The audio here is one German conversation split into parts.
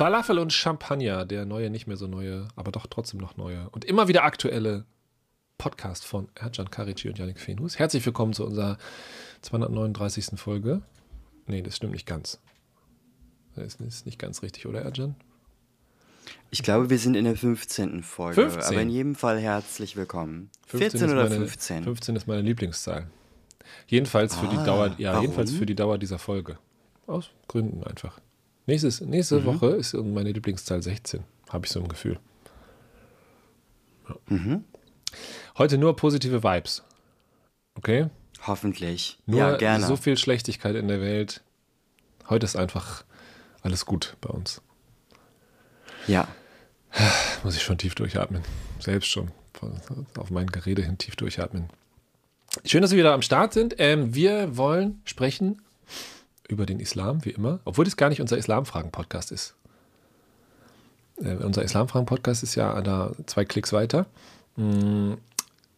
Falafel und Champagner, der neue, nicht mehr so neue, aber doch trotzdem noch neue und immer wieder aktuelle Podcast von Ercan Karici und Yannick Fenus. Herzlich willkommen zu unserer 239. Folge. Nee, das stimmt nicht ganz. Das ist nicht ganz richtig, oder Ercan? Ich glaube, wir sind in der 15. Folge. 15? Aber in jedem Fall herzlich willkommen. 15 14 oder ist meine, 15? 15 ist meine Lieblingszahl. Jedenfalls für die Ah, Dauer, ja, warum? jedenfalls für die Dauer dieser Folge. Aus Gründen einfach. Nächstes, nächste Mhm. Woche ist meine Lieblingszahl 16, habe ich so ein Gefühl. Ja. Mhm. Heute nur positive Vibes. Okay? Hoffentlich. Nur ja, gerne. so viel Schlechtigkeit in der Welt. Heute ist einfach alles gut bei uns. ja. Muss ich schon tief durchatmen. Selbst schon. Auf mein Gerede hin tief durchatmen. Schön, dass wir wieder am Start sind. Ähm, wir wollen sprechen über den Islam, wie immer. Obwohl das gar nicht unser Islamfragen-Podcast ist. Äh, unser Islamfragen-Podcast ist ja da zwei Klicks weiter. Mm,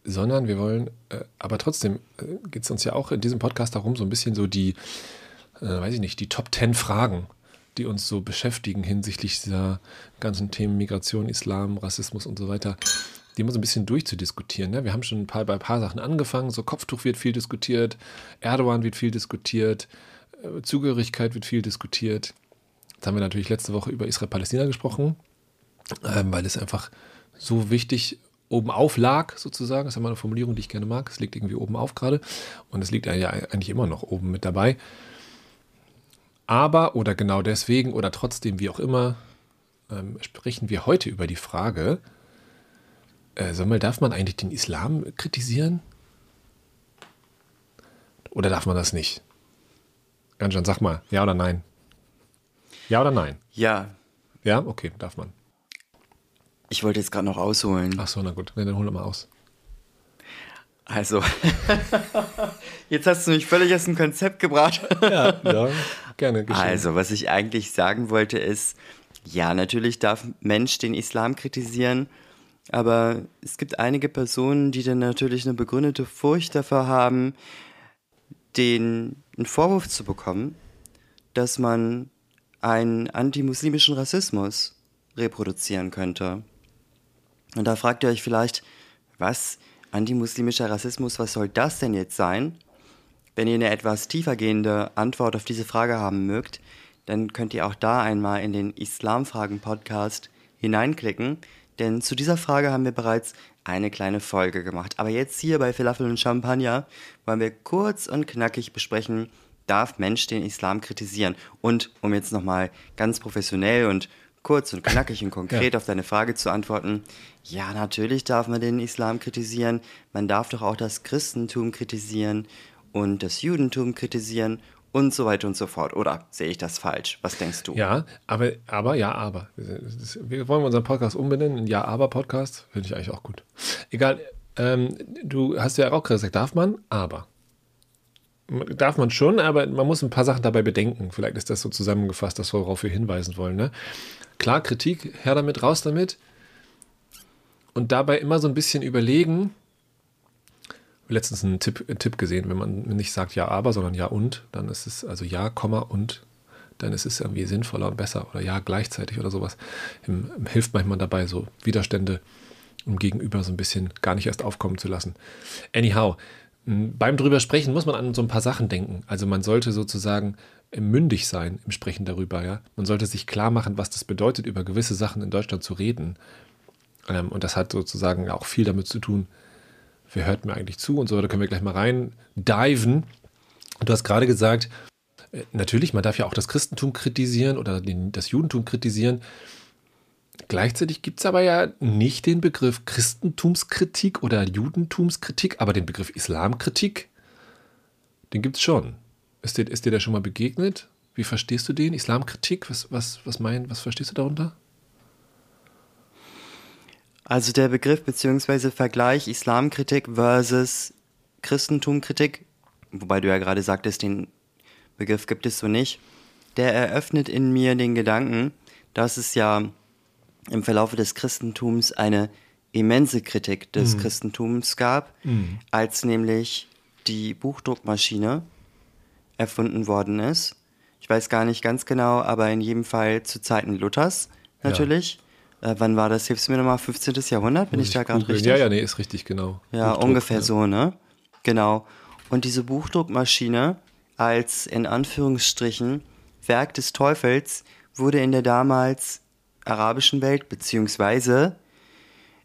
sondern wir wollen, äh, aber trotzdem äh, geht es uns ja auch in diesem Podcast darum, so ein bisschen so die, äh, weiß ich nicht, die Top 10 Fragen, die uns so beschäftigen hinsichtlich dieser ganzen Themen Migration, Islam, Rassismus und so weiter, die so ein bisschen durchzudiskutieren. Ne? Wir haben schon ein paar, bei ein paar Sachen angefangen, so Kopftuch wird viel diskutiert, Erdogan wird viel diskutiert, Zugehörigkeit wird viel diskutiert. Jetzt haben wir natürlich letzte Woche über Israel-Palästina gesprochen, ähm, weil es einfach so wichtig oben auf lag, sozusagen. Das ist immer eine Formulierung, die ich gerne mag. Es liegt irgendwie oben auf gerade. Und es liegt ja eigentlich immer noch oben mit dabei. Aber oder genau deswegen oder trotzdem, wie auch immer, ähm, sprechen wir heute über die Frage, äh, sag mal, darf man eigentlich den Islam kritisieren? Oder darf man das nicht? Ganjan, sag mal, ja oder nein? Ja oder nein? Ja. Ja, okay, darf man. Ich wollte jetzt gerade noch ausholen. Ach so, na gut, nee, dann hol mal aus. Also, jetzt hast du mich völlig aus dem Konzept gebracht. Ja, ja gerne geschehen. Also, was ich eigentlich sagen wollte ist, ja, natürlich darf Mensch den Islam kritisieren, aber es gibt einige Personen, die dann natürlich eine begründete Furcht davor haben, den einen Vorwurf zu bekommen, dass man einen antimuslimischen Rassismus reproduzieren könnte. Und da fragt ihr euch vielleicht, was antimuslimischer Rassismus, was soll das denn jetzt sein? Wenn ihr eine etwas tiefergehende Antwort auf diese Frage haben mögt, dann könnt ihr auch da einmal in den Islamfragen-Podcast hineinklicken, denn zu dieser Frage haben wir bereits eine kleine Folge gemacht. Aber jetzt hier bei Falafel und Champagner wollen wir kurz und knackig besprechen, darf Mensch den Islam kritisieren? Und um jetzt nochmal ganz professionell und kurz und knackig und konkret Ja. auf deine Frage zu antworten, ja, natürlich darf man den Islam kritisieren. Man darf doch auch das Christentum kritisieren und das Judentum kritisieren und so weiter und so fort. Oder sehe ich das falsch? Was denkst du? Ja, aber, aber, ja, aber. Wir wollen unseren Podcast umbenennen in Ja-Aber-Podcast. Finde ich eigentlich auch gut. Egal, ähm, du hast ja auch gesagt, darf man, aber. Darf man schon, aber man muss ein paar Sachen dabei bedenken. Vielleicht ist das so zusammengefasst, das worauf wir hinweisen wollen. Ne? Klar, Kritik, her damit, raus damit. Und dabei immer so ein bisschen überlegen. Letztens einen Tipp, einen Tipp gesehen, wenn man nicht sagt ja, aber, sondern ja und, dann ist es also ja, Komma und, dann ist es irgendwie sinnvoller und besser oder ja gleichzeitig oder sowas. Im, hilft manchmal dabei, so Widerstände im Gegenüber so ein bisschen gar nicht erst aufkommen zu lassen. Anyhow, beim drüber sprechen muss man an so ein paar Sachen denken. Also man sollte sozusagen mündig sein im Sprechen darüber, ja. Man sollte sich klar machen, was das bedeutet, über gewisse Sachen in Deutschland zu reden. Ähm, und das hat sozusagen auch viel damit zu tun, wer hört mir eigentlich zu und so, da können wir gleich mal rein diven. Du hast gerade gesagt, äh, natürlich, man darf ja auch das Christentum kritisieren oder den, das Judentum kritisieren. Gleichzeitig gibt es aber ja nicht den Begriff Christentumskritik oder Judentumskritik, aber den Begriff Islamkritik, den gibt es schon. Ist dir, ist dir der schon mal begegnet? Wie verstehst du den? Islamkritik? Was, was, was, mein, was verstehst du darunter? Also der Begriff bzw. Vergleich Islamkritik versus Christentumkritik, wobei du ja gerade sagtest, den Begriff gibt es so nicht, der eröffnet in mir den Gedanken, dass es ja im Verlaufe des Christentums eine immense Kritik des Christentums gab, als nämlich die Buchdruckmaschine erfunden worden ist, Ich weiß gar nicht ganz genau, aber in jedem Fall zu Zeiten Luthers natürlich. Äh, wann war das? Hilfst du mir nochmal? 15. Jahrhundert? Bin Muss ich da gerade richtig? Ja, ja, nee, ist richtig, genau. Ja, Buchdruck, ungefähr ja. so, ne? Genau. Und diese Buchdruckmaschine als in Anführungsstrichen Werk des Teufels wurde in der damals arabischen Welt beziehungsweise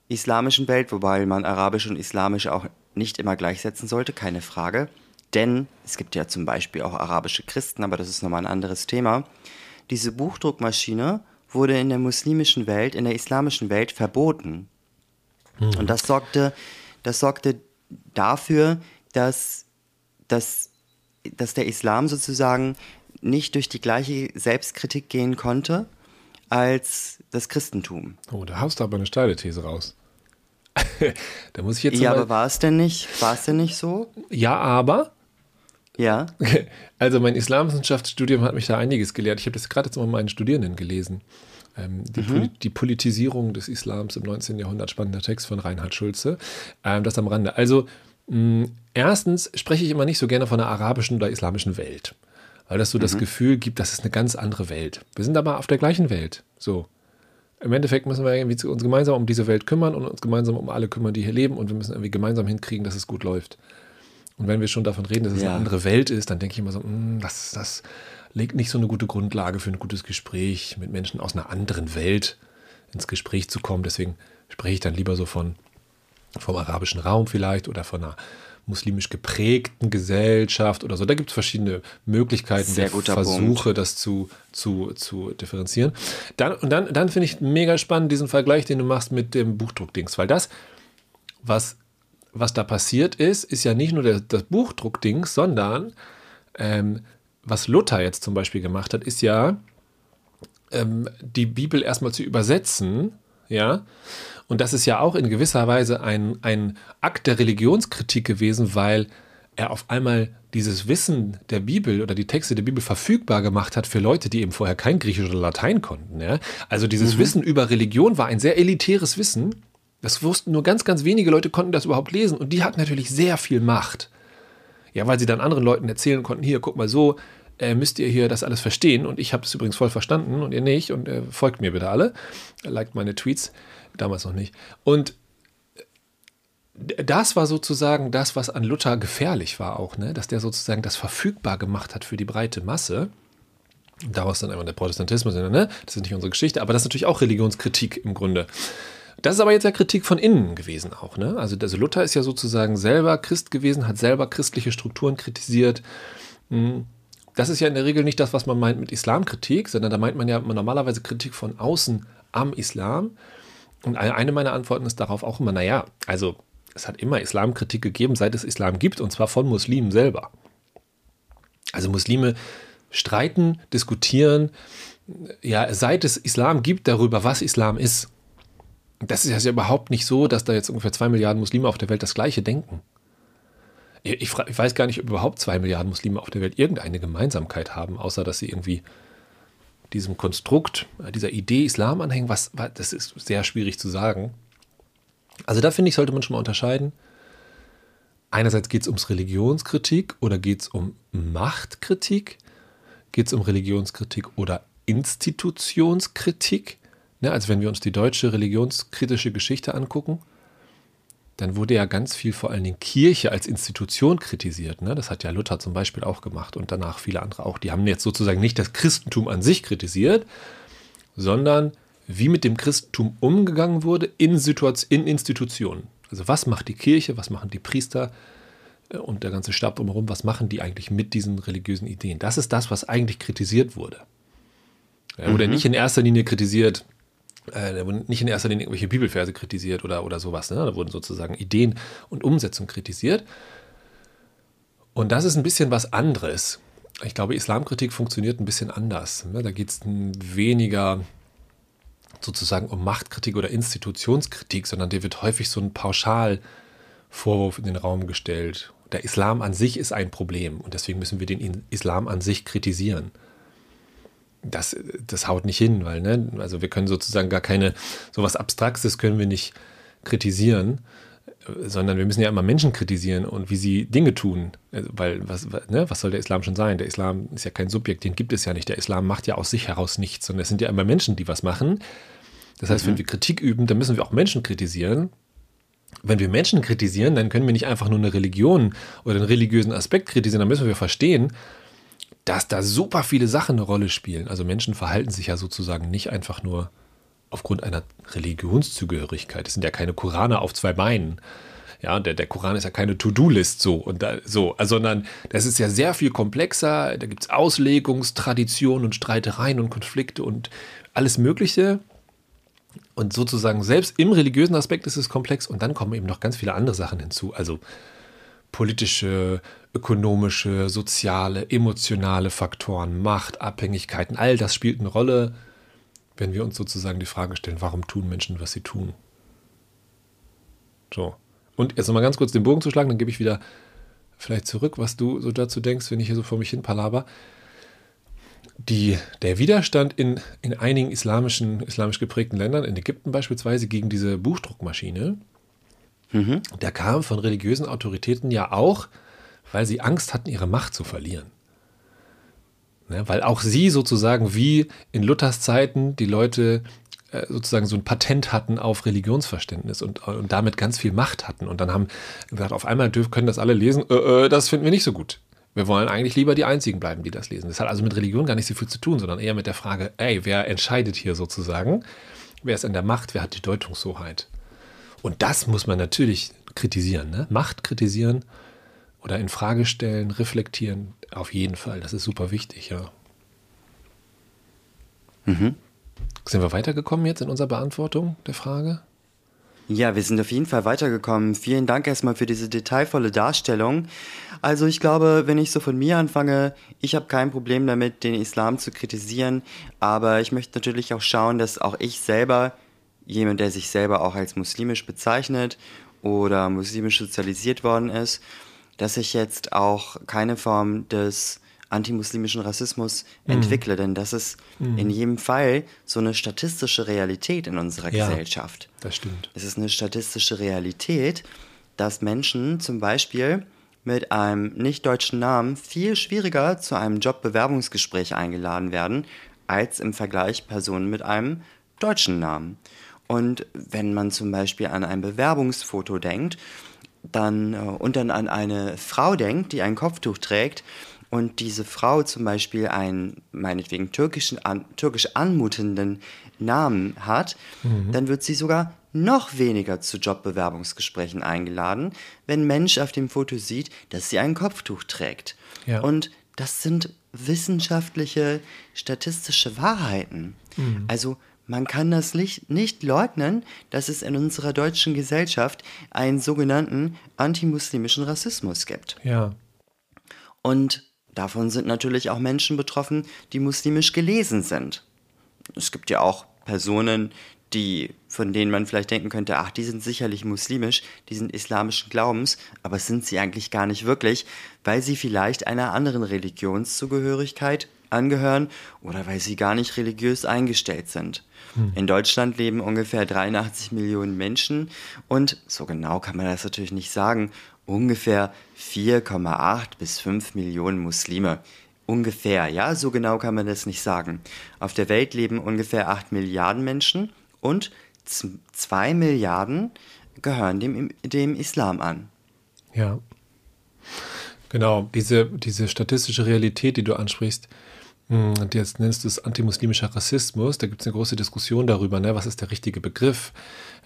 islamischen Welt, wobei man arabisch und islamisch auch nicht immer gleichsetzen sollte, keine Frage. Denn es gibt ja zum Beispiel auch arabische Christen, aber das ist nochmal ein anderes Thema. Diese Buchdruckmaschine wurde in der muslimischen Welt, in der islamischen Welt verboten. Mhm. Und das sorgte, das sorgte dafür, dass, dass, dass der Islam sozusagen nicht durch die gleiche Selbstkritik gehen konnte als das Christentum. Oh, da hast du aber eine steile These raus. da muss ich jetzt. Ja, aber war es denn nicht? War es denn nicht so? Ja, aber. Ja. Also mein Islamwissenschaftsstudium hat mich da einiges gelehrt. Ich habe das gerade jetzt mal meinen Studierenden gelesen. Ähm, die, mhm. Poli die, Politisierung des Islams im 19. Jahrhundert, spannender Text von Reinhard Schulze. Ähm, das am Rande. Also mh, erstens spreche ich immer nicht so gerne von der arabischen oder islamischen Welt weil das so mhm. das Gefühl gibt, das ist eine ganz andere Welt. Wir sind aber auf der gleichen Welt. So. Im Endeffekt müssen wir irgendwie uns gemeinsam um diese Welt kümmern und uns gemeinsam um alle kümmern, die hier leben und wir müssen irgendwie gemeinsam hinkriegen, dass es gut läuft. Und wenn wir schon davon reden, dass es ja. eine andere Welt ist, dann denke ich immer so, mh, hm, das, das legt nicht so eine gute Grundlage für ein gutes Gespräch mit Menschen aus einer anderen Welt ins Gespräch zu kommen. Deswegen spreche ich dann lieber so von vom arabischen Raum vielleicht oder von einer muslimisch geprägten Gesellschaft oder so. Da gibt es verschiedene Möglichkeiten Sehr der Versuche, Punkt. das zu, zu, zu differenzieren. Dann, und dann, dann finde ich mega spannend diesen Vergleich, den du machst mit dem Buchdruckdings, weil das, was, was da passiert ist, ist ja nicht nur der, das Buchdruckdings, sondern ähm, was Luther jetzt zum Beispiel gemacht hat, ist ja, ähm, die Bibel erstmal zu übersetzen, ja, und das ist ja auch in gewisser Weise ein, ein Akt der Religionskritik gewesen, weil er auf einmal dieses Wissen der Bibel oder die Texte der Bibel verfügbar gemacht hat für Leute, die eben vorher kein Griechisch oder Latein konnten. Ja? Also dieses mhm. Wissen über Religion war ein sehr elitäres Wissen. Das wussten nur ganz, ganz wenige Leute konnten das überhaupt lesen und die hatten natürlich sehr viel Macht. Ja, weil sie dann anderen Leuten erzählen konnten, hier, guck mal so, äh, müsst ihr hier das alles verstehen und ich habe es übrigens voll verstanden und ihr nicht und äh, folgt mir bitte alle, liked meine Tweets damals noch nicht. Und das war sozusagen das, was an Luther gefährlich war auch, ne? dass der sozusagen das verfügbar gemacht hat für die breite Masse. Daraus dann einmal der Protestantismus, ne? das ist nicht unsere Geschichte, aber das ist natürlich auch Religionskritik im Grunde. Das ist aber jetzt ja Kritik von innen gewesen auch. Ne? Also, also Luther ist ja sozusagen selber Christ gewesen, hat selber christliche Strukturen kritisiert. Hm. Das ist ja in der Regel nicht das, was man meint mit Islamkritik, sondern da meint man ja normalerweise Kritik von außen am Islam. Und eine meiner Antworten ist darauf auch immer, naja, also es hat immer Islamkritik gegeben, seit es Islam gibt, und zwar von Muslimen selber. Also Muslime streiten, diskutieren, ja, seit es Islam gibt, darüber, was Islam ist. Das ist ja überhaupt nicht so, dass da jetzt ungefähr zwei Milliarden Muslime auf der Welt das Gleiche denken. Ich, ich, ich weiß gar nicht, ob überhaupt zwei Milliarden Muslime auf der Welt irgendeine Gemeinsamkeit haben, außer dass sie irgendwie diesem Konstrukt, äh, dieser Idee Islam anhängen, was, das ist sehr schwierig zu sagen. Also da finde ich, sollte man schon mal unterscheiden. Einerseits geht es ums Religionskritik oder geht es um Machtkritik? Geht es um Religionskritik oder Institutionskritik? Ne, also wenn wir uns die deutsche religionskritische Geschichte angucken, dann wurde ja ganz viel vor allen Dingen Kirche als Institution kritisiert. Ne? Das hat ja Luther zum Beispiel auch gemacht und danach viele andere auch. Die haben jetzt sozusagen nicht das Christentum an sich kritisiert, sondern wie mit dem Christentum umgegangen wurde in, in Institutionen. Also was macht die Kirche, was machen die Priester äh, und der ganze Stab drumherum, was machen die eigentlich mit diesen religiösen Ideen? Das ist das, was eigentlich kritisiert wurde. Er wurde mhm. nicht in erster Linie kritisiert, äh, da wurden nicht in erster Linie irgendwelche Bibelverse kritisiert oder, oder sowas. Ne? Da wurden sozusagen Ideen und Umsetzung kritisiert. Und das ist ein bisschen was anderes. Ich glaube, Islamkritik funktioniert ein bisschen anders. Ne? Da geht es weniger sozusagen um Machtkritik oder Institutionskritik, sondern dir wird häufig so ein Pauschalvorwurf in den Raum gestellt. Der Islam an sich ist ein Problem und deswegen müssen wir den Islam an sich kritisieren das, das haut nicht hin, weil, ne, also wir können sozusagen gar keine, sowas Abstraktes können wir nicht kritisieren. sondern wir müssen ja immer Menschen kritisieren und wie sie Dinge tun. Also, weil, was, ne, was soll der Islam schon sein? Der Islam ist ja kein Subjekt, den gibt es ja nicht. Der Islam macht ja aus sich heraus nichts, sondern es sind ja immer Menschen, die was machen. Das heißt, mhm. wenn wir Kritik üben, dann müssen wir auch Menschen kritisieren. Wenn wir Menschen kritisieren, dann können wir nicht einfach nur eine Religion oder einen religiösen Aspekt kritisieren, dann müssen wir verstehen, dass da super viele Sachen eine Rolle spielen. Also Menschen verhalten sich ja sozusagen nicht einfach nur aufgrund einer Religionszugehörigkeit. Es sind ja keine Koraner auf zwei Beinen. Ja, der, der Koran ist ja keine To-Do-List so und da, so, also, sondern das ist ja sehr viel komplexer. Da gibt es Auslegungstraditionen und Streitereien und Konflikte und alles Mögliche. Und sozusagen selbst im religiösen Aspekt ist es komplex und dann kommen eben noch ganz viele andere Sachen hinzu. Also politische, ökonomische, soziale, emotionale Faktoren, Macht, Abhängigkeiten, all das spielt eine Rolle wenn wir uns sozusagen die Frage stellen, warum tun Menschen, was sie tun? So. Und jetzt nochmal ganz kurz den Bogen zu schlagen, dann gebe ich wieder vielleicht zurück, was du so dazu denkst, wenn ich hier so vor mich hin palaber. Die, der Widerstand in, in einigen islamischen, islamisch geprägten Ländern, in Ägypten beispielsweise, gegen diese Buchdruckmaschine, mhm. der kam von religiösen Autoritäten ja auch, weil sie Angst hatten, ihre Macht zu verlieren. Ne? Weil auch sie sozusagen wie in Luthers Zeiten die Leute äh, sozusagen so ein Patent hatten auf Religionsverständnis und, und damit ganz viel Macht hatten. Und dann haben gesagt, auf einmal dürfen, können das alle lesen, äh, äh, das finden wir nicht so gut. Wir wollen eigentlich lieber die Einzigen bleiben, die das lesen. Das hat also mit Religion gar nicht so viel zu tun, sondern eher mit der Frage, ey, wer entscheidet hier sozusagen? Wer ist an der Macht? Wer hat die Deutungshoheit? Und das muss man natürlich kritisieren. Ne? Macht kritisieren oder in Frage stellen, reflektieren, auf jeden Fall. Das ist super wichtig, ja. Mhm. Sind wir weitergekommen jetzt in unserer Beantwortung der Frage? Ja, wir sind auf jeden Fall weitergekommen. Vielen Dank erstmal für diese detailvolle Darstellung. Also ich glaube, wenn ich so von mir anfange, ich habe kein Problem damit, den Islam zu kritisieren, aber ich möchte natürlich auch schauen, dass auch ich selber, jemand, der sich selber auch als muslimisch bezeichnet oder muslimisch sozialisiert worden ist, dass ich jetzt auch keine Form des antimuslimischen Rassismus mhm. entwickle, denn das ist mhm. in jedem Fall so eine statistische Realität in unserer ja, Gesellschaft. Das stimmt. Es ist eine statistische Realität, dass Menschen zum Beispiel mit einem nicht-deutschen Namen viel schwieriger zu einem Jobbewerbungsgespräch eingeladen werden, als im Vergleich Personen mit einem deutschen Namen. Und wenn man zum Beispiel an ein Bewerbungsfoto denkt, dann äh, und dann an eine Frau denkt, die ein Kopftuch trägt und diese Frau zum Beispiel einen meinetwegen türkischen, an, türkisch anmutenden Namen hat, mhm. dann wird sie sogar noch weniger zu Jobbewerbungsgesprächen eingeladen, wenn Mensch auf dem Foto sieht, dass sie ein Kopftuch trägt. Ja. Und das sind wissenschaftliche, statistische Wahrheiten. Mhm. Also man kann das nicht leugnen, dass es in unserer deutschen Gesellschaft einen sogenannten antimuslimischen Rassismus gibt. Ja. Und davon sind natürlich auch Menschen betroffen, die muslimisch gelesen sind. Es gibt ja auch Personen, die, von denen man vielleicht denken könnte, ach, die sind sicherlich muslimisch, die sind islamischen Glaubens, aber sind sie eigentlich gar nicht wirklich, weil sie vielleicht einer anderen Religionszugehörigkeit angehören oder weil sie gar nicht religiös eingestellt sind. Hm. In Deutschland leben ungefähr 83 Millionen Menschen und so genau kann man das natürlich nicht sagen, ungefähr 4,8 bis 5 Millionen Muslime. Ungefähr, ja, so genau kann man das nicht sagen. Auf der Welt leben ungefähr 8 Milliarden Menschen und 2 Milliarden gehören dem, dem Islam an. Ja. Genau, diese, diese statistische Realität, die du ansprichst, jetzt nennst du es antimuslimischer Rassismus. Da gibt es eine große Diskussion darüber, ne? was ist der richtige Begriff.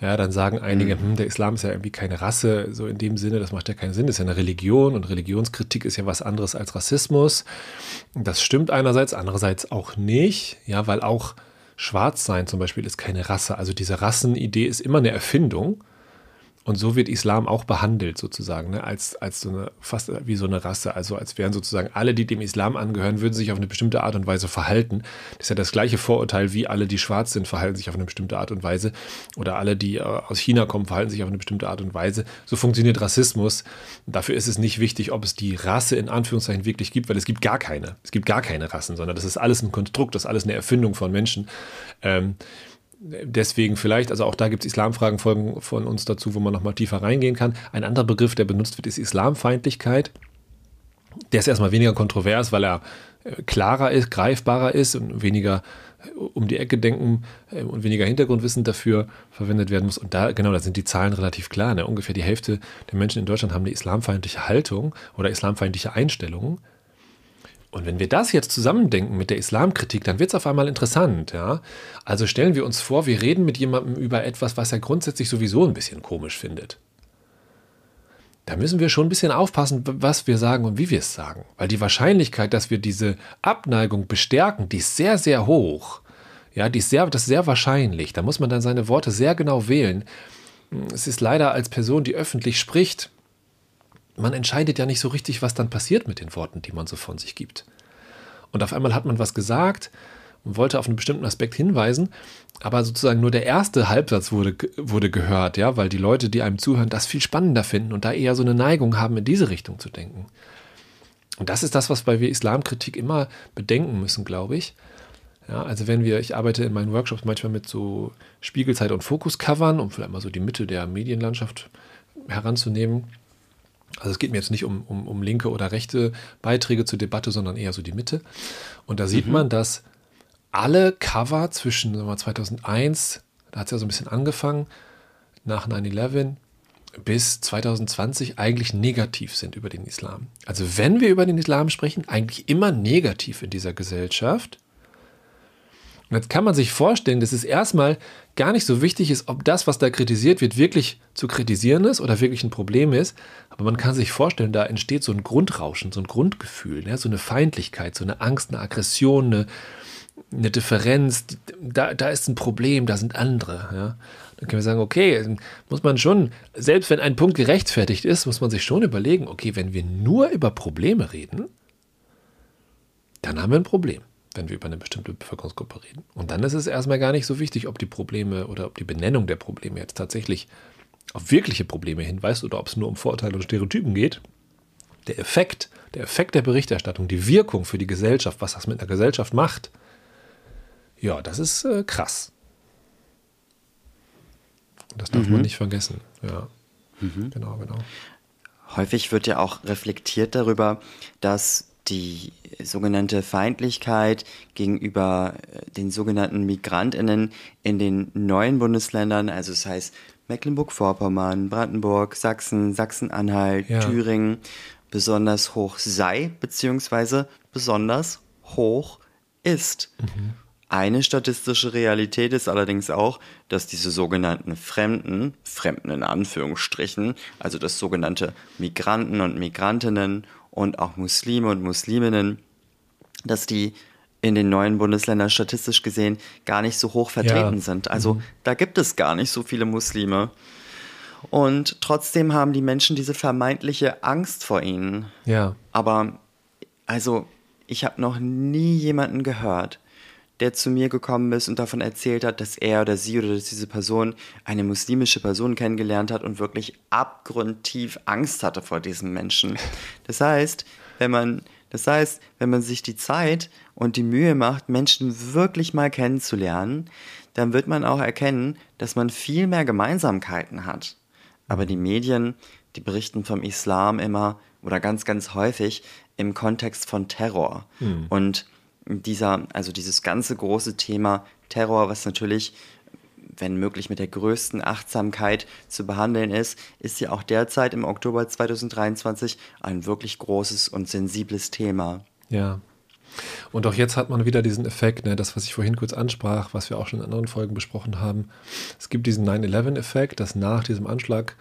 Ja, dann sagen einige, mhm. hm, der Islam ist ja irgendwie keine Rasse, so in dem Sinne, das macht ja keinen Sinn, das ist ja eine Religion und Religionskritik ist ja was anderes als Rassismus. Das stimmt einerseits, andererseits auch nicht, ja, weil auch Schwarzsein zum Beispiel ist keine Rasse. Also diese Rassenidee ist immer eine Erfindung. Und so wird Islam auch behandelt, sozusagen, ne? als, als so eine, fast wie so eine Rasse. Also als wären sozusagen alle, die dem Islam angehören, würden sich auf eine bestimmte Art und Weise verhalten. Das ist ja das gleiche Vorurteil, wie alle, die schwarz sind, verhalten sich auf eine bestimmte Art und Weise. Oder alle, die äh, aus China kommen, verhalten sich auf eine bestimmte Art und Weise. So funktioniert Rassismus. Dafür ist es nicht wichtig, ob es die Rasse in Anführungszeichen wirklich gibt, weil es gibt gar keine. Es gibt gar keine Rassen, sondern das ist alles ein Konstrukt, das ist alles eine Erfindung von Menschen. Ähm, deswegen vielleicht, also auch da gibt es Islamfragen folgen von uns dazu, wo man nochmal tiefer reingehen kann. Ein anderer Begriff, der benutzt wird, ist Islamfeindlichkeit. Der ist erstmal weniger kontrovers, weil er äh, klarer ist, greifbarer ist und weniger äh, um die Ecke denken äh, und weniger Hintergrundwissen dafür verwendet werden muss. Und da, genau, da sind die Zahlen relativ klar. Ne? Ungefähr die Hälfte der Menschen in Deutschland haben eine islamfeindliche Haltung oder islamfeindliche Einstellungen. Und wenn wir das jetzt zusammendenken mit der Islamkritik, dann wird es auf einmal interessant. Ja? Also stellen wir uns vor, wir reden mit jemandem über etwas, was er grundsätzlich sowieso ein bisschen komisch findet. Da müssen wir schon ein bisschen aufpassen, was wir sagen und wie wir es sagen. Weil die Wahrscheinlichkeit, dass wir diese Abneigung bestärken, die ist sehr, sehr hoch. Ja, die ist sehr, das ist sehr wahrscheinlich. Da muss man dann seine Worte sehr genau wählen. Es ist leider als Person, die öffentlich spricht, man entscheidet ja nicht so richtig, was dann passiert mit den Worten, die man so von sich gibt. Und auf einmal hat man was gesagt und wollte auf einen bestimmten Aspekt hinweisen, aber sozusagen nur der erste Halbsatz wurde, wurde gehört, ja, weil die Leute, die einem zuhören, das viel spannender finden und da eher so eine Neigung haben, in diese Richtung zu denken. Und das ist das, was wir Islamkritik immer bedenken müssen, glaube ich. Ja, also wenn wir, ich arbeite in meinen Workshops manchmal mit so Spiegelzeit- und Fokuscovern, um vielleicht mal so die Mitte der Medienlandschaft heranzunehmen. Also es geht mir jetzt nicht um, um, um linke oder rechte Beiträge zur Debatte, sondern eher so die Mitte. Und da sieht mhm. man, dass alle Cover zwischen wir, 2001, da hat es ja so ein bisschen angefangen, nach 9-11 bis 2020 eigentlich negativ sind über den Islam. Also wenn wir über den Islam sprechen, eigentlich immer negativ in dieser Gesellschaft. Und jetzt kann man sich vorstellen, dass es erstmal gar nicht so wichtig ist, ob das, was da kritisiert wird, wirklich zu kritisieren ist oder wirklich ein Problem ist. Aber man kann sich vorstellen, da entsteht so ein Grundrauschen, so ein Grundgefühl, ja, so eine Feindlichkeit, so eine Angst, eine Aggression, eine, eine Differenz. Da, da ist ein Problem, da sind andere. Ja. Dann können wir sagen, okay, muss man schon, selbst wenn ein Punkt gerechtfertigt ist, muss man sich schon überlegen, okay, wenn wir nur über Probleme reden, dann haben wir ein Problem wenn wir über eine bestimmte Bevölkerungsgruppe reden. Und dann ist es erstmal gar nicht so wichtig, ob die Probleme oder ob die Benennung der Probleme jetzt tatsächlich auf wirkliche Probleme hinweist oder ob es nur um Vorurteile und Stereotypen geht. Der Effekt, der Effekt der Berichterstattung, die Wirkung für die Gesellschaft, was das mit einer Gesellschaft macht, ja, das ist äh, krass. Das darf mhm. man nicht vergessen. Ja. Mhm. Genau, genau. Häufig wird ja auch reflektiert darüber, dass die sogenannte Feindlichkeit gegenüber äh, den sogenannten Migrantinnen in den neuen Bundesländern, also das heißt Mecklenburg-Vorpommern, Brandenburg, Sachsen, Sachsen-Anhalt, ja. Thüringen, besonders hoch sei, beziehungsweise besonders hoch ist. Mhm. Eine statistische Realität ist allerdings auch, dass diese sogenannten Fremden, Fremden in Anführungsstrichen, also das sogenannte Migranten und Migrantinnen und auch Muslime und Musliminnen, dass die in den neuen Bundesländern statistisch gesehen gar nicht so hoch vertreten ja. sind. Also mhm. da gibt es gar nicht so viele Muslime. Und trotzdem haben die Menschen diese vermeintliche Angst vor ihnen. Ja. Aber also ich habe noch nie jemanden gehört, der zu mir gekommen ist und davon erzählt hat, dass er oder sie oder dass diese Person eine muslimische Person kennengelernt hat und wirklich abgrundtief Angst hatte vor diesem Menschen. Das heißt, wenn man, das heißt, wenn man sich die Zeit und die Mühe macht, Menschen wirklich mal kennenzulernen, dann wird man auch erkennen, dass man viel mehr Gemeinsamkeiten hat. Aber die Medien, die berichten vom Islam immer oder ganz, ganz häufig im Kontext von Terror. Mhm. Und dieser, also dieses ganze große Thema Terror, was natürlich, wenn möglich, mit der größten Achtsamkeit zu behandeln ist, ist ja auch derzeit im Oktober 2023 ein wirklich großes und sensibles Thema. Ja. Und auch jetzt hat man wieder diesen Effekt, ne, das, was ich vorhin kurz ansprach, was wir auch schon in anderen Folgen besprochen haben. Es gibt diesen 9-11-Effekt, dass nach diesem Anschlag,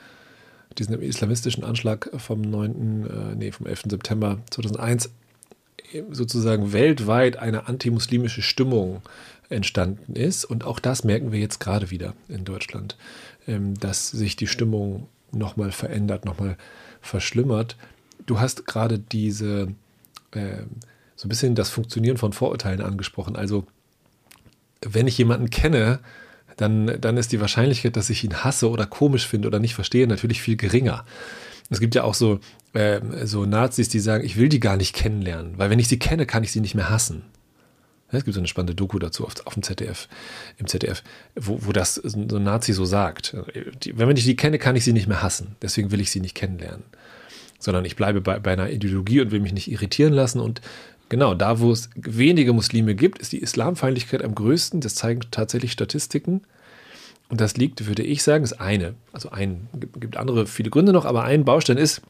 diesem islamistischen Anschlag vom 9., äh, nee, vom 11. September 2001 sozusagen weltweit eine antimuslimische Stimmung entstanden ist. Und auch das merken wir jetzt gerade wieder in Deutschland, ähm, dass sich die Stimmung nochmal verändert, nochmal verschlimmert. Du hast gerade diese, äh, so ein bisschen das Funktionieren von Vorurteilen angesprochen. Also, wenn ich jemanden kenne, dann, dann ist die Wahrscheinlichkeit, dass ich ihn hasse oder komisch finde oder nicht verstehe, natürlich viel geringer. Es gibt ja auch so, äh, so Nazis, die sagen, ich will die gar nicht kennenlernen, weil wenn ich sie kenne, kann ich sie nicht mehr hassen. Es gibt so eine spannende Doku dazu auf, auf dem ZDF, im ZDF, wo, wo das so ein Nazi so sagt. Die, wenn ich die kenne, kann ich sie nicht mehr hassen. Deswegen will ich sie nicht kennenlernen. Sondern ich bleibe bei, bei einer Ideologie und will mich nicht irritieren lassen. Und genau, da, wo es wenige Muslime gibt, ist die Islamfeindlichkeit am größten. Das zeigen tatsächlich Statistiken. Und das liegt, würde ich sagen, ist eine. Also ein, gibt andere viele Gründe noch, aber ein Baustein ist,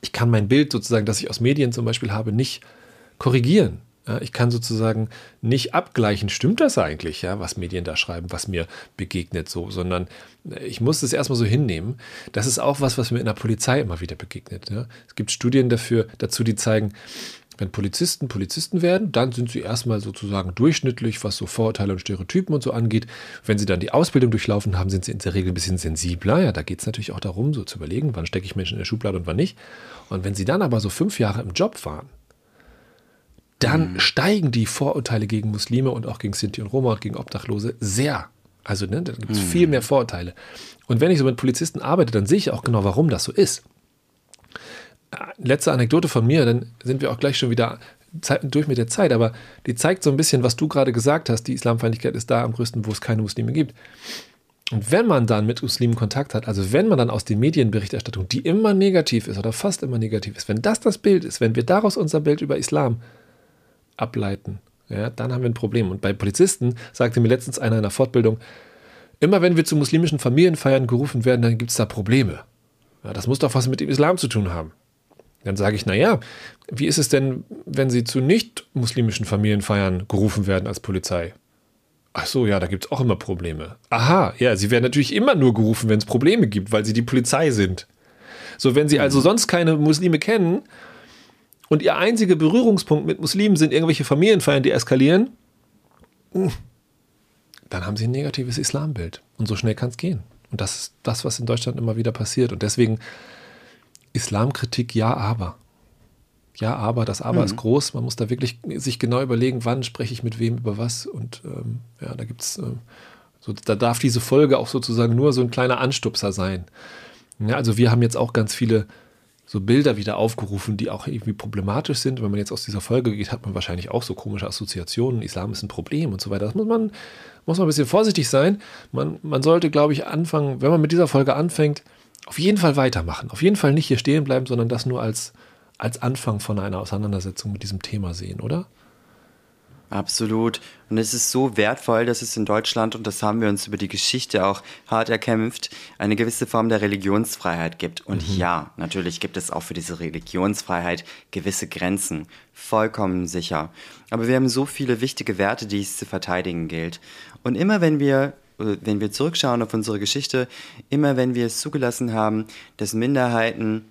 ich kann mein Bild sozusagen, das ich aus Medien zum Beispiel habe, nicht korrigieren. Ich kann sozusagen nicht abgleichen, stimmt das eigentlich, ja, was Medien da schreiben, was mir begegnet so, sondern ich muss das erstmal so hinnehmen. Das ist auch was, was mir in der Polizei immer wieder begegnet. Ja. Es gibt Studien dafür, dazu, die zeigen, wenn Polizisten Polizisten werden, dann sind sie erstmal sozusagen durchschnittlich, was so Vorurteile und Stereotypen und so angeht. Wenn sie dann die Ausbildung durchlaufen haben, sind sie in der Regel ein bisschen sensibler. Ja, da geht es natürlich auch darum, so zu überlegen, wann stecke ich Menschen in der Schublade und wann nicht. Und wenn sie dann aber so fünf Jahre im Job waren, dann mhm. steigen die Vorurteile gegen Muslime und auch gegen Sinti und Roma und gegen Obdachlose sehr. Also ne, da gibt es mhm. viel mehr Vorurteile. Und wenn ich so mit Polizisten arbeite, dann sehe ich auch genau, warum das so ist. Letzte Anekdote von mir, dann sind wir auch gleich schon wieder durch mit der Zeit, aber die zeigt so ein bisschen, was du gerade gesagt hast. Die Islamfeindlichkeit ist da am größten, wo es keine Muslime gibt. Und wenn man dann mit Muslimen Kontakt hat, also wenn man dann aus den Medienberichterstattung, die immer negativ ist oder fast immer negativ ist, wenn das das Bild ist, wenn wir daraus unser Bild über Islam ableiten, ja, dann haben wir ein Problem. Und bei Polizisten sagte mir letztens einer in der Fortbildung, immer wenn wir zu muslimischen Familienfeiern gerufen werden, dann gibt es da Probleme. Ja, das muss doch was mit dem Islam zu tun haben. Dann sage ich, naja, wie ist es denn, wenn Sie zu nicht-muslimischen Familienfeiern gerufen werden als Polizei? Ach so, ja, da gibt es auch immer Probleme. Aha, ja, Sie werden natürlich immer nur gerufen, wenn es Probleme gibt, weil Sie die Polizei sind. So, wenn Sie also sonst keine Muslime kennen und Ihr einziger Berührungspunkt mit Muslimen sind irgendwelche Familienfeiern, die eskalieren, hm, dann haben Sie ein negatives Islambild. Und so schnell kann es gehen. Und das ist das, was in Deutschland immer wieder passiert. Und deswegen Islamkritik ja, aber. Ja, aber, das Aber mhm. ist groß. Man muss da wirklich sich genau überlegen, wann spreche ich mit wem über was. Und ähm, ja, da gibt es, ähm, so, da darf diese Folge auch sozusagen nur so ein kleiner Anstupser sein. Ja, also wir haben jetzt auch ganz viele so Bilder wieder aufgerufen, die auch irgendwie problematisch sind. Wenn man jetzt aus dieser Folge geht, hat man wahrscheinlich auch so komische Assoziationen. Islam ist ein Problem und so weiter. Das muss man, muss man ein bisschen vorsichtig sein. Man, man sollte, glaube ich, anfangen, wenn man mit dieser Folge anfängt, auf jeden Fall weitermachen. Auf jeden Fall nicht hier stehen bleiben, sondern das nur als, als Anfang von einer Auseinandersetzung mit diesem Thema sehen, oder? Absolut. Und es ist so wertvoll, dass es in Deutschland, und das haben wir uns über die Geschichte auch hart erkämpft, eine gewisse Form der Religionsfreiheit gibt. Und mhm. ja, natürlich gibt es auch für diese Religionsfreiheit gewisse Grenzen. Vollkommen sicher. Aber wir haben so viele wichtige Werte, die es zu verteidigen gilt. Und immer wenn wir wenn wir zurückschauen auf unsere Geschichte, immer wenn wir es zugelassen haben, dass Minderheiten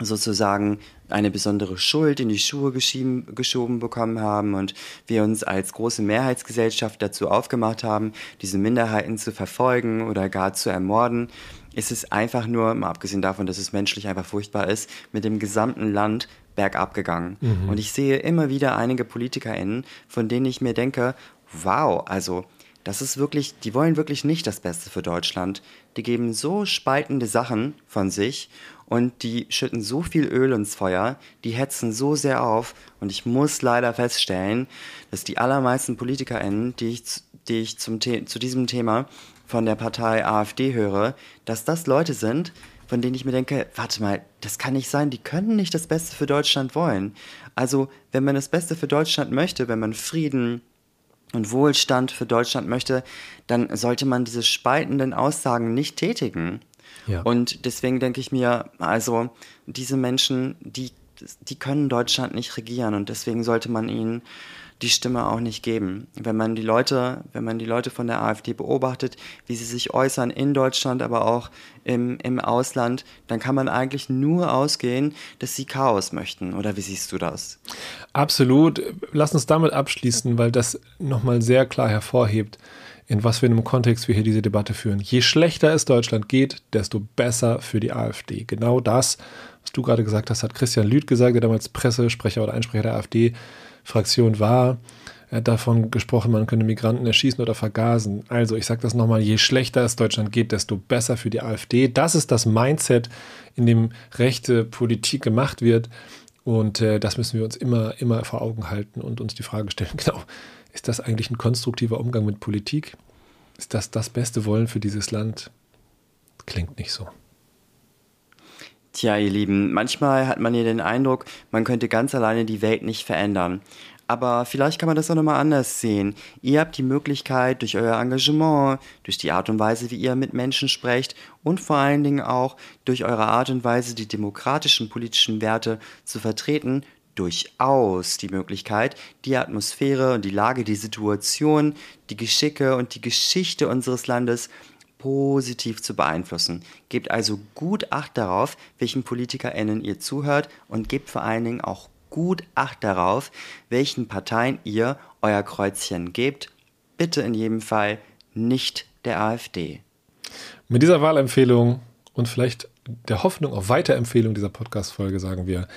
sozusagen eine besondere Schuld in die Schuhe geschoben bekommen haben und wir uns als große Mehrheitsgesellschaft dazu aufgemacht haben, diese Minderheiten zu verfolgen oder gar zu ermorden, ist es einfach nur, mal abgesehen davon, dass es menschlich einfach furchtbar ist, mit dem gesamten Land bergab gegangen. Mhm. Und ich sehe immer wieder einige PolitikerInnen, von denen ich mir denke, wow, also das ist wirklich, die wollen wirklich nicht das Beste für Deutschland. Die geben so spaltende Sachen von sich und die schütten so viel Öl ins Feuer, die hetzen so sehr auf und ich muss leider feststellen, dass die allermeisten PolitikerInnen, die ich, die ich zum zu diesem Thema von der Partei AfD höre, dass das Leute sind, von denen ich mir denke, warte mal, das kann nicht sein, die können nicht das Beste für Deutschland wollen. Also, wenn man das Beste für Deutschland möchte, wenn man Frieden, und Wohlstand für Deutschland möchte, dann sollte man diese spaltenden Aussagen nicht tätigen. Ja. Und deswegen denke ich mir, also diese Menschen, die, die können Deutschland nicht regieren und deswegen sollte man ihnen die Stimme auch nicht geben. Wenn man die Leute, wenn man die Leute von der AfD beobachtet, wie sie sich äußern in Deutschland, aber auch im, im Ausland, dann kann man eigentlich nur ausgehen, dass sie Chaos möchten. Oder wie siehst du das? Absolut. Lass uns damit abschließen, weil das nochmal sehr klar hervorhebt, in was für einem Kontext wir hier diese Debatte führen. Je schlechter es Deutschland geht, desto besser für die AfD. Genau das, was du gerade gesagt hast, hat Christian Lüth gesagt, der damals Pressesprecher oder Einsprecher der AfD Fraktion war. Er hat davon gesprochen, man könne Migranten erschießen oder vergasen. Also, ich sage das nochmal, je schlechter es Deutschland geht, desto besser für die AfD. Das ist das Mindset, in dem rechte Politik gemacht wird. Und äh, das müssen wir uns immer, immer vor Augen halten und uns die Frage stellen, genau, ist das eigentlich ein konstruktiver Umgang mit Politik? Ist das das beste Wollen für dieses Land? Klingt nicht so. Tja, ihr Lieben, manchmal hat man hier den Eindruck, man könnte ganz alleine die Welt nicht verändern. Aber vielleicht kann man das auch nochmal anders sehen. Ihr habt die Möglichkeit, durch euer Engagement, durch die Art und Weise, wie ihr mit Menschen sprecht und vor allen Dingen auch durch eure Art und Weise, die demokratischen politischen Werte zu vertreten, durchaus die Möglichkeit, die Atmosphäre und die Lage, die Situation, die Geschicke und die Geschichte unseres Landes positiv zu beeinflussen. Gebt also gut Acht darauf, welchen PolitikerInnen ihr zuhört und gebt vor allen Dingen auch gut Acht darauf, welchen Parteien ihr euer Kreuzchen gebt. Bitte in jedem Fall nicht der AfD. Mit dieser Wahlempfehlung und vielleicht der Hoffnung auf Weiterempfehlung dieser Podcast-Folge sagen wir,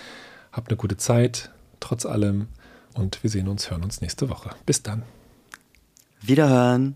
habt eine gute Zeit, trotz allem, und wir sehen uns, hören uns nächste Woche. Bis dann. Wiederhören.